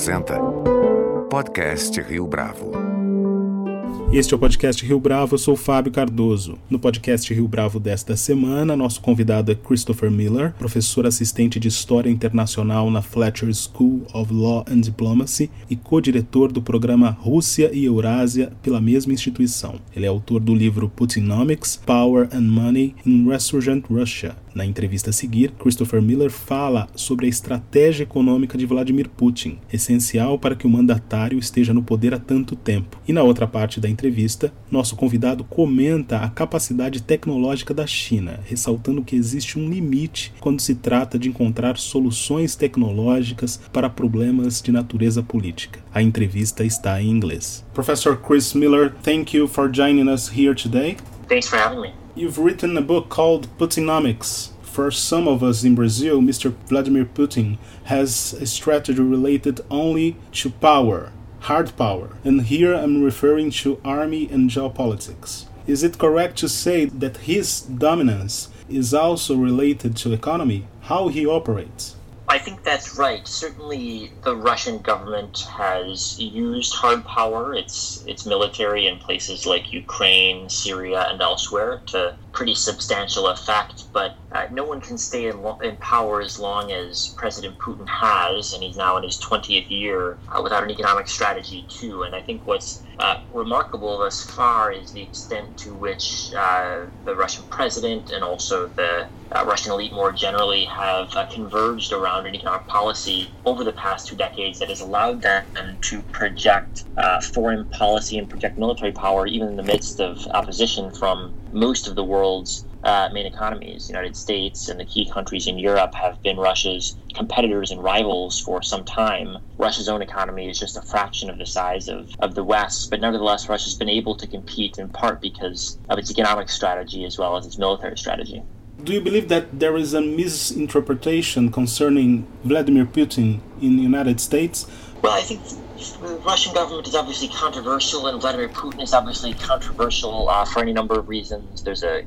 apresenta Podcast Rio Bravo. Este é o podcast Rio Bravo, eu sou Fábio Cardoso. No podcast Rio Bravo desta semana, nosso convidado é Christopher Miller, professor assistente de História Internacional na Fletcher School of Law and Diplomacy e co-diretor do programa Rússia e Eurásia pela mesma instituição. Ele é autor do livro Putinomics, Power and Money in Resurgent Russia, na entrevista a seguir, Christopher Miller fala sobre a estratégia econômica de Vladimir Putin, essencial para que o mandatário esteja no poder há tanto tempo. E na outra parte da entrevista, nosso convidado comenta a capacidade tecnológica da China, ressaltando que existe um limite quando se trata de encontrar soluções tecnológicas para problemas de natureza política. A entrevista está em inglês. Professor Chris Miller, thank you for joining us here today. Thanks for having me. You've written a book called Putinomics. For some of us in Brazil, Mr. Vladimir Putin has a strategy related only to power, hard power, and here I'm referring to army and geopolitics. Is it correct to say that his dominance is also related to economy, how he operates? I think that's right. Certainly, the Russian government has used hard power, its its military in places like Ukraine, Syria, and elsewhere to pretty substantial effect. But uh, no one can stay in, lo- in, power as long as President Putin has, and he's now in his 20th year, uh, without an economic strategy too. And I think what's uh, remarkable thus far is the extent to which uh, the Russian president and also the uh, Russian elite more generally have uh, converged around an economic policy over the past two decades that has allowed them to project foreign policy and project military power even in the midst of opposition from most of the world's uh, main economies. The United States and the key countries in Europe have been Russia's competitors and rivals for some time. Russia's own economy is just a fraction of the size of, of the West, but nevertheless, Russia's been able to compete in part because of its economic strategy as well as its military strategy. Do you believe that there is a misinterpretation concerning Vladimir Putin in the United States? Well, I think the Russian government is obviously controversial, and Vladimir Putin is obviously controversial uh, for any number of reasons. There's a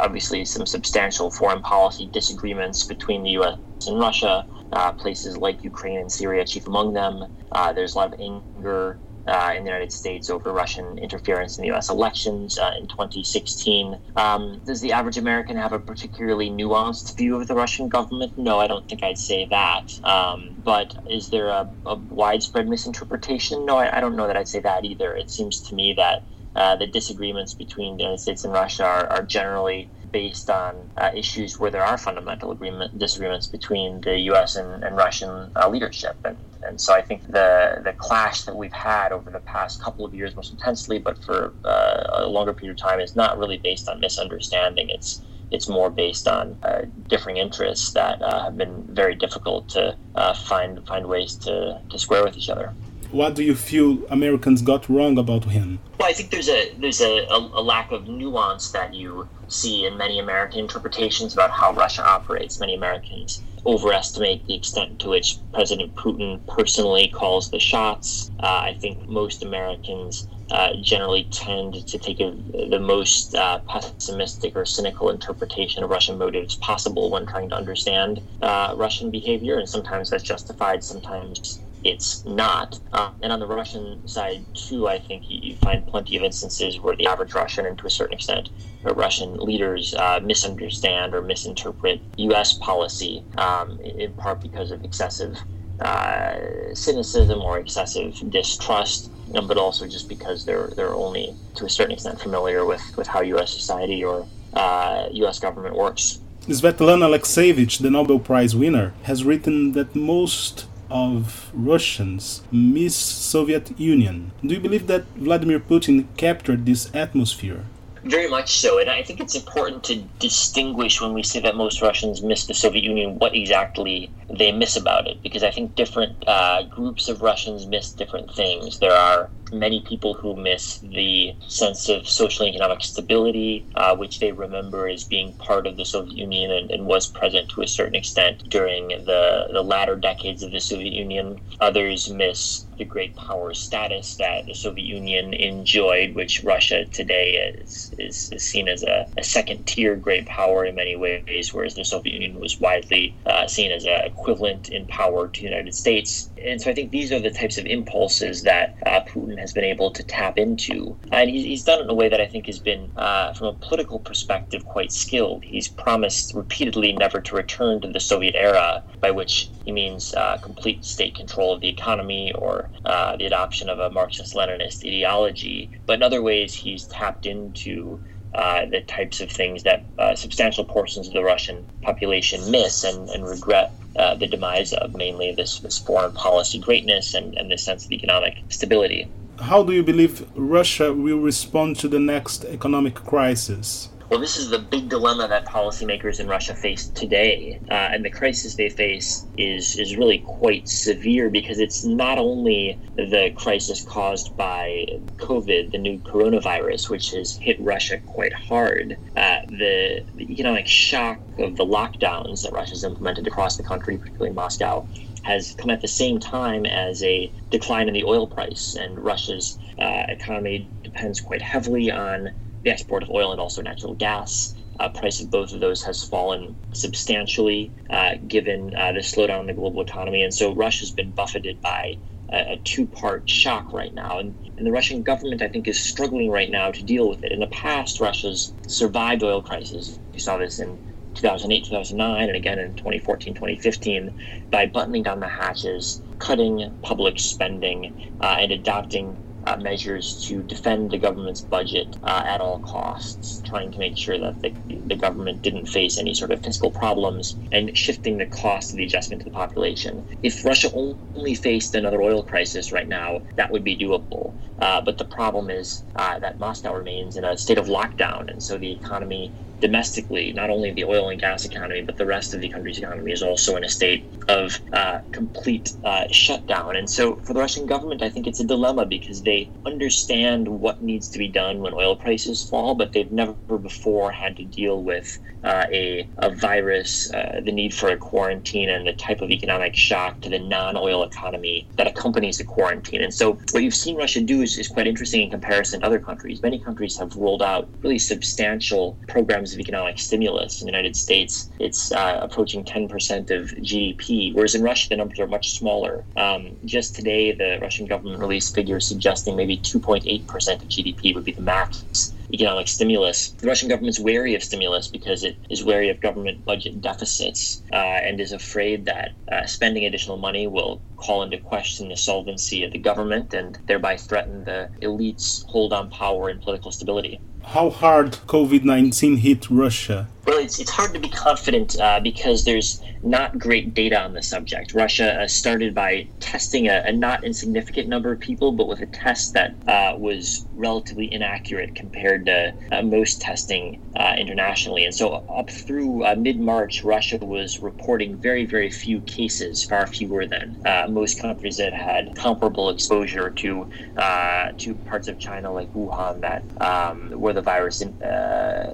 obviously some substantial foreign policy disagreements between the U.S. and Russia. Uh, places like Ukraine and Syria, chief among them. Uh, there's a lot of anger uh, in the United States over Russian interference in the U.S. elections uh, in 2016. Um, does the average American have a particularly nuanced view of the Russian government? No, I don't think I'd say that. Um, but is there a, a, widespread misinterpretation? No, I, I, don't know that I'd say that either. It seems to me that uh, the disagreements between the United States and Russia are, are generally based on uh, issues where there are fundamental agreement disagreements between the U.S. and, and Russian uh, leadership, and and so I think the the clash that we've had over the past couple of years, most intensely, but for uh, a longer period of time, is not really based on misunderstanding. It's it's more based on uh, differing interests that uh, have been very difficult to uh, find find ways to, to square with each other what do you feel Americans got wrong about him? Well, I think there's a there's a, a, a, lack of nuance that you see in many American interpretations about how Russia operates. Many Americans overestimate the extent to which President Putin personally calls the shots. Uh, I think most Americans uh, generally tend to take a, the most uh, pessimistic or cynical interpretation of Russian motives possible when trying to understand uh, Russian behavior, and sometimes that's justified, sometimes it's not. Uh, and on the Russian side, too, I think you, find plenty of instances where the average Russian, and to a certain extent, Russian leaders uh, misunderstand or misinterpret U.S. policy, um, in part because of excessive uh, cynicism or excessive distrust, um, but also just because they're they're only to a certain extent familiar with, with how U.S. society or U.S. Uh, government works. Svetlana Alexievich, the Nobel Prize winner, has written that most of Russians miss Soviet Union. Do you believe that Vladimir Putin captured this atmosphere? Very much so, and I think it's important to distinguish when we say that most Russians miss the Soviet Union, what exactly they miss about it, because I think different uh, groups of Russians miss different things. There are many people who miss the sense of social and economic stability, uh, which they remember as being part of the Soviet Union and, and, was present to a certain extent during the, the latter decades of the Soviet Union. Others miss the great power status that the Soviet Union enjoyed, which Russia today is, is, is seen as a, a second tier great power in many ways, whereas the Soviet Union was widely uh, seen as an equivalent in power to the United States. And so I think these are the types of impulses that uh, Putin has been able to tap into. And he's, done it in a way that I think has been, uh, from a political perspective, quite skilled. He's promised repeatedly never to return to the Soviet era, by which he means uh, complete state control of the economy or uh, the adoption of a Marxist Leninist ideology. But in other ways, he's tapped into uh, the types of things that uh, substantial portions of the Russian population miss and, and regret uh, the demise of, mainly this, this foreign policy greatness and, and this sense of economic stability. How do you believe Russia will respond to the next economic crisis? Well, this is the big dilemma that policymakers in Russia face today, uh, and the crisis they face is is really quite severe because it's not only the crisis caused by COVID, the new coronavirus, which has hit Russia quite hard. Uh, the, the economic shock of the lockdowns that Russia's implemented across the country, particularly Moscow, has come at the same time as a decline in the oil price, and Russia's uh, economy depends quite heavily on the export of oil and also natural gas. Uh, price of both of those has fallen substantially uh, given uh, the slowdown in the global economy. And so Russia's been buffeted by a, a two part shock right now. And, and the Russian government, I think, is struggling right now to deal with it. In the past, Russia's survived oil crises. You saw this in 2008, 2009, and again in 2014, 2015 by buttoning down the hatches, cutting public spending, uh, and adopting uh, measures to defend the government's budget uh, at all costs, trying to make sure that the, the government didn't face any sort of fiscal problems and shifting the cost of the adjustment to the population. If Russia only faced another oil crisis right now, that would be doable. Uh, but the problem is uh, that Moscow remains in a state of lockdown, and so the economy domestically, not only the oil and gas economy, but the rest of the country's economy is also in a state of uh, complete uh, shutdown. And so for the Russian government, I think it's a dilemma because they understand what needs to be done when oil prices fall, but they've never before had to deal with uh, a, a virus, uh, the need for a quarantine, and the type of economic shock to the non oil economy that accompanies the quarantine. And so what you've seen Russia do is, is quite interesting in comparison to other countries. Many countries have rolled out really substantial programs of economic stimulus. In the United States, it's uh, approaching 10% of GDP, whereas in Russia, the numbers are much smaller. Um, just today, the Russian government released figures suggesting maybe 2.8% of GDP would be the max economic stimulus. The Russian government's wary of stimulus because it is wary of government budget deficits uh, and is afraid that uh, spending additional money will call into question the solvency of the government and thereby threaten the elite's hold on power and political stability how hard COVID 19 hit Russia? Well, it's, it's hard to be confident uh, because there's not great data on the subject. Russia uh, started by testing a, a, not insignificant number of people, but with a test that uh, was relatively inaccurate compared to uh, most testing uh, internationally. And so, up through uh, mid March, Russia was reporting very, very few cases, far fewer than most countries that had comparable exposure to to parts of China like Wuhan that um, where the virus in,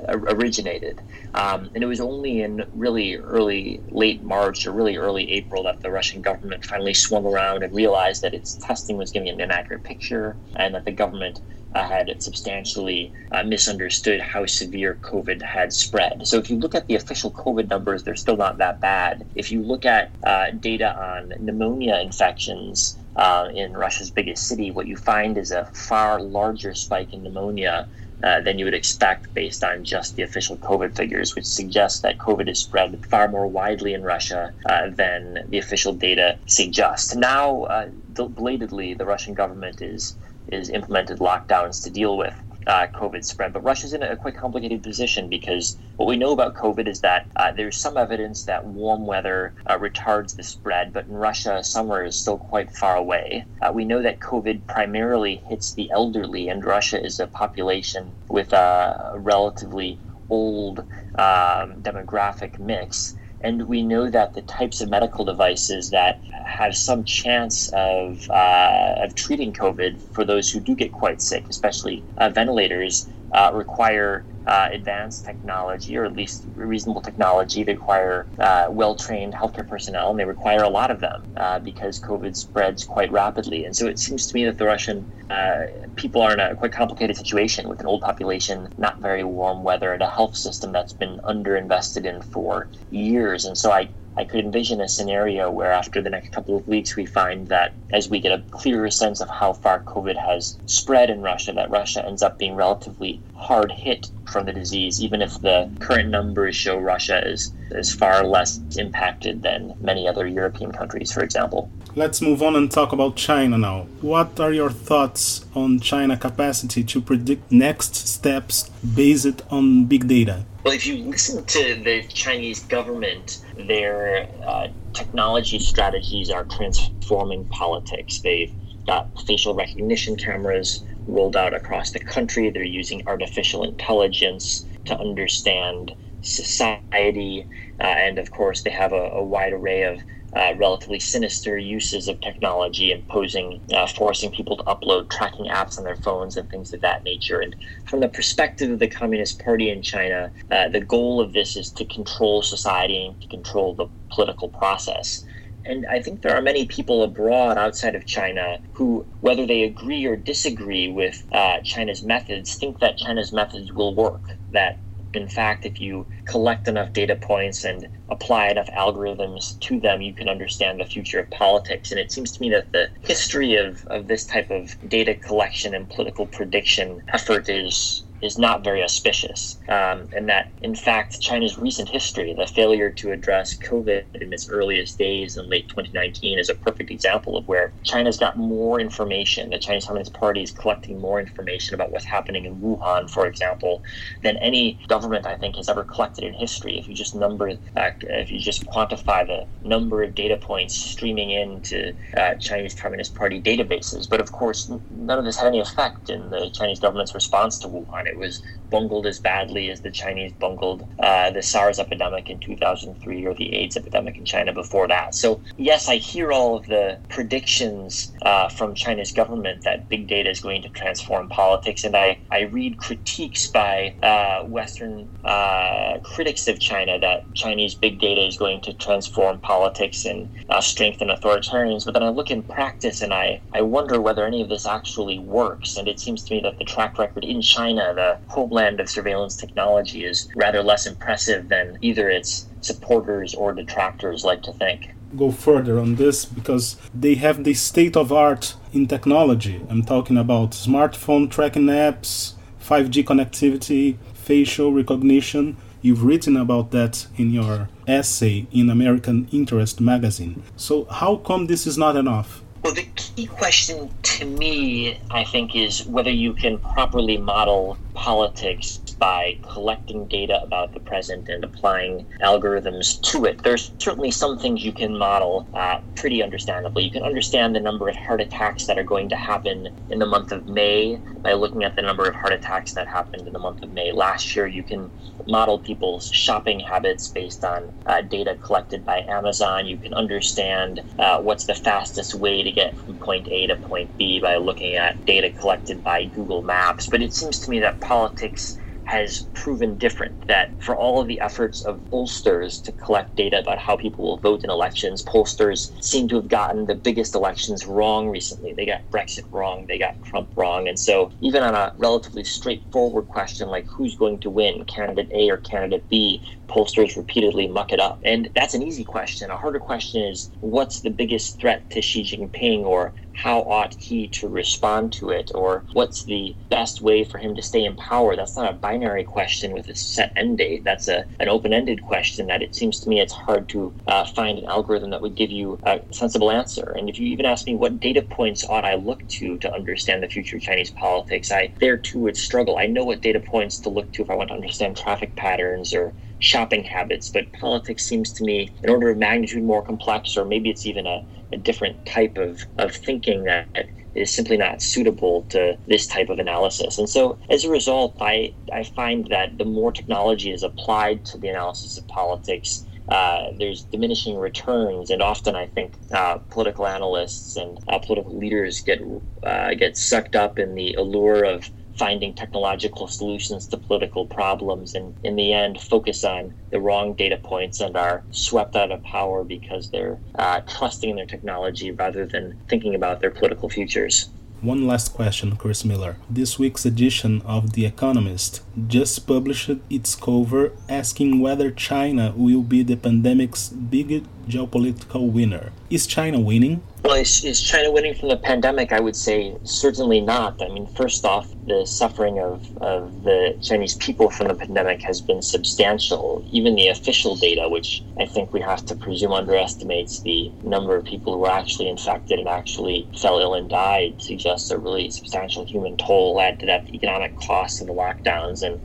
originated. Um, and it was only in really early, late March or really early April that the Russian government finally swung around and realized that its testing was giving an inaccurate picture and that the government uh, had substantially uh, misunderstood how severe COVID had spread. So if you look at the official COVID numbers, they're still not that bad. If you look at uh, data on pneumonia infections, uh, in Russia's biggest city, what you find is a far larger spike in pneumonia uh, than you would expect based on just the official COVID figures, which suggests that COVID is spread far more widely in Russia uh, than the official data suggest. Now, uh, belatedly, the Russian government is is implemented lockdowns to deal with uh, COVID spread. But Russia's in a quite complicated position because what we know about COVID is that uh, there's some evidence that warm weather uh, retards the spread, but in Russia, summer is still quite far away. Uh, we know that COVID primarily hits the elderly, and Russia is a population with a relatively old um, demographic mix. And we know that the types of medical devices that have some chance of, uh, of treating COVID for those who do get quite sick, especially uh, ventilators, uh, require uh, advanced technology or at least reasonable technology. They require uh, well trained healthcare personnel, and they require a lot of them uh, because COVID spreads quite rapidly. And so it seems to me that the Russian uh, people are in a quite complicated situation with an old population, not very warm weather, and a health system that's been underinvested in for years. And so I I could envision a scenario where after the next couple of weeks, we find that as we get a clearer sense of how far COVID has spread in Russia, that Russia ends up being relatively hard hit from the disease, even if the current numbers show Russia is, is far less impacted than many other European countries, for example. Let's move on and talk about China now. What are your thoughts on China capacity to predict next steps based on big data? Well, if you listen to the Chinese government, their uh, technology strategies are transforming politics. They've got facial recognition cameras rolled out across the country. They're using artificial intelligence to understand society. Uh, and of course, they have a, a wide array of uh, relatively sinister uses of technology, imposing, uh, forcing people to upload tracking apps on their phones and things of that nature. And from the perspective of the Communist Party in China, uh, the goal of this is to control society and to control the political process. And I think there are many people abroad outside of China who, whether they agree or disagree with uh, China's methods, think that China's methods will work, that in fact, if you collect enough data points and apply enough algorithms to them, you can understand the future of politics. And it seems to me that the history of, of this type of data collection and political prediction effort is is not very auspicious. Um, and that, in fact, China's recent history, the failure to address COVID in its earliest days in late 2019, is a perfect example of where China's got more information. The Chinese Communist Party is collecting more information about what's happening in Wuhan, for example, than any government, I think, has ever collected in history. If you just number, uh, if you just quantify the number of data points streaming into uh, Chinese Communist Party databases. But of course, none of this had any effect in the Chinese government's response to Wuhan. It it was bungled as badly as the Chinese bungled uh, the SARS epidemic in 2003 or the AIDS epidemic in China before that. So, yes, I hear all of the predictions uh, from China's government that big data is going to transform politics, and I, I read critiques by uh, Western uh, critics of China that Chinese big data is going to transform politics and uh, strengthen authoritarians. But then I look in practice and I, I wonder whether any of this actually works. And it seems to me that the track record in China, the homeland of surveillance technology is rather less impressive than either its supporters or detractors like to think. Go further on this because they have the state of art in technology. I'm talking about smartphone tracking apps, 5G connectivity, facial recognition. You've written about that in your essay in American Interest magazine. So, how come this is not enough? Well, the key question to me, I think, is whether you can properly model politics by collecting data about the present and applying algorithms to it. There's certainly some things you can model uh, pretty understandably. You can understand the number of heart attacks that are going to happen in the month of May by looking at the number of heart attacks that happened in the month of May last year. You can model people's shopping habits based on uh, data collected by Amazon. You can understand uh, what's the fastest way to get from point A to point B by looking at data collected by Google Maps. But it seems to me that politics has proven different. That for all of the efforts of pollsters to collect data about how people will vote in elections, pollsters seem to have gotten the biggest elections wrong recently. They got Brexit wrong, they got Trump wrong. And so, even on a relatively straightforward question like who's going to win, candidate A or candidate B, pollsters repeatedly muck it up. And that's an easy question. A harder question is what's the biggest threat to Xi Jinping or how ought he to respond to it? Or what's the best way for him to stay in power? That's not a binary question with a set end date. That's a, an open-ended question that it seems to me it's hard to uh, find an algorithm that would give you a sensible answer. And if you even ask me what data points ought i look to to understand the future of chinese politics i there too would struggle. I know what data points to look to if i want to understand traffic patterns or shopping habits, but politics seems to me an order of magnitude more complex, or maybe it's even a, a different type of, of thinking that is simply not suitable to this type of analysis. And so as a result, I, I find that the more technology is applied to the analysis of politics, uh, there's diminishing returns, and often I think uh, political analysts and uh, political leaders get uh, get sucked up in the allure of finding technological solutions to political problems and in the end focus on the wrong data points and are swept out of power because they're uh, trusting their technology rather than thinking about their political futures. One last question, Chris Miller. This week's edition of The Economist just published its cover asking whether China will be the pandemic's big geopolitical winner. Is China winning? Well, is, is, China winning from the pandemic? I would say certainly not. I mean, first off, the suffering of, of the Chinese people from the pandemic has been substantial. Even the official data, which I think we have to presume underestimates the number of people who were actually infected and actually fell ill and died, suggests a really substantial human toll add to that the economic costs of the lockdowns. And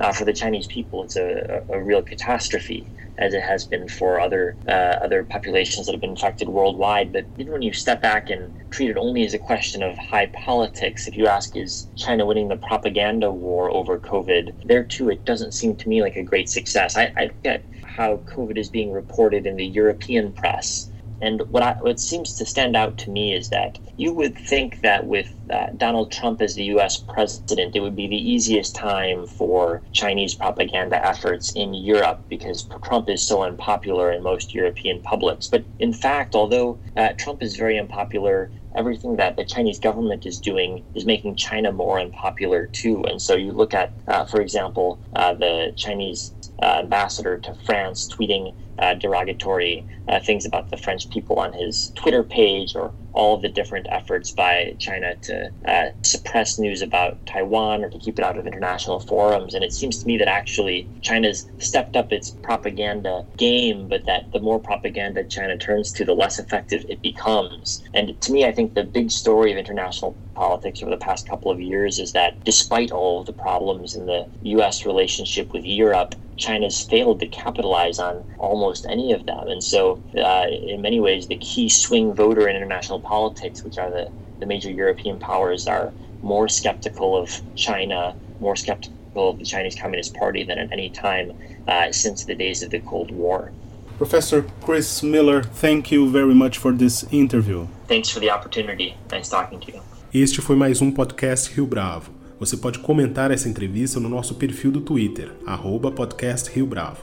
uh, for the Chinese people, it's a, a, real catastrophe as it has been for other uh, other populations that have been infected worldwide. But even you step back and treat it only as a question of high politics, if you ask, is China winning the propaganda war over COVID? There too, it doesn't seem to me like a great success. I, I get how COVID is being reported in the European press and what, I, what seems to stand out to me is that you would think that with uh, Donald Trump as the U.S. president, it would be the easiest time for Chinese propaganda efforts in Europe because Trump is so unpopular in most European publics. But in fact, although uh, Trump is very unpopular, everything that the Chinese government is doing is making China more unpopular too. And so you look at, uh, for example, uh, the Chinese uh, ambassador to France tweeting derogatory uh, things about the French people on his Twitter page, or all of the different efforts by China to uh, suppress news about Taiwan or to keep it out of international forums. And it seems to me that actually China's stepped up its propaganda game, but that the more propaganda China turns to, the less effective it becomes. And to me, I think the big story of international politics over the past couple of years is that despite all of the problems in the U.S. relationship with Europe, China's failed to capitalize on almost any of them. And so, uh, in many ways, the key swing voter in international politics, which are the, the major European powers, are more skeptical of China, more skeptical of the Chinese Communist Party than at any time uh, since the days of the Cold War. Professor Chris Miller, thank you very much for this interview. Thanks for the opportunity. Nice talking to you. Este foi mais um podcast Rio Bravo. Você pode comentar essa entrevista no nosso perfil do Twitter, arroba podcast Rio Bravo,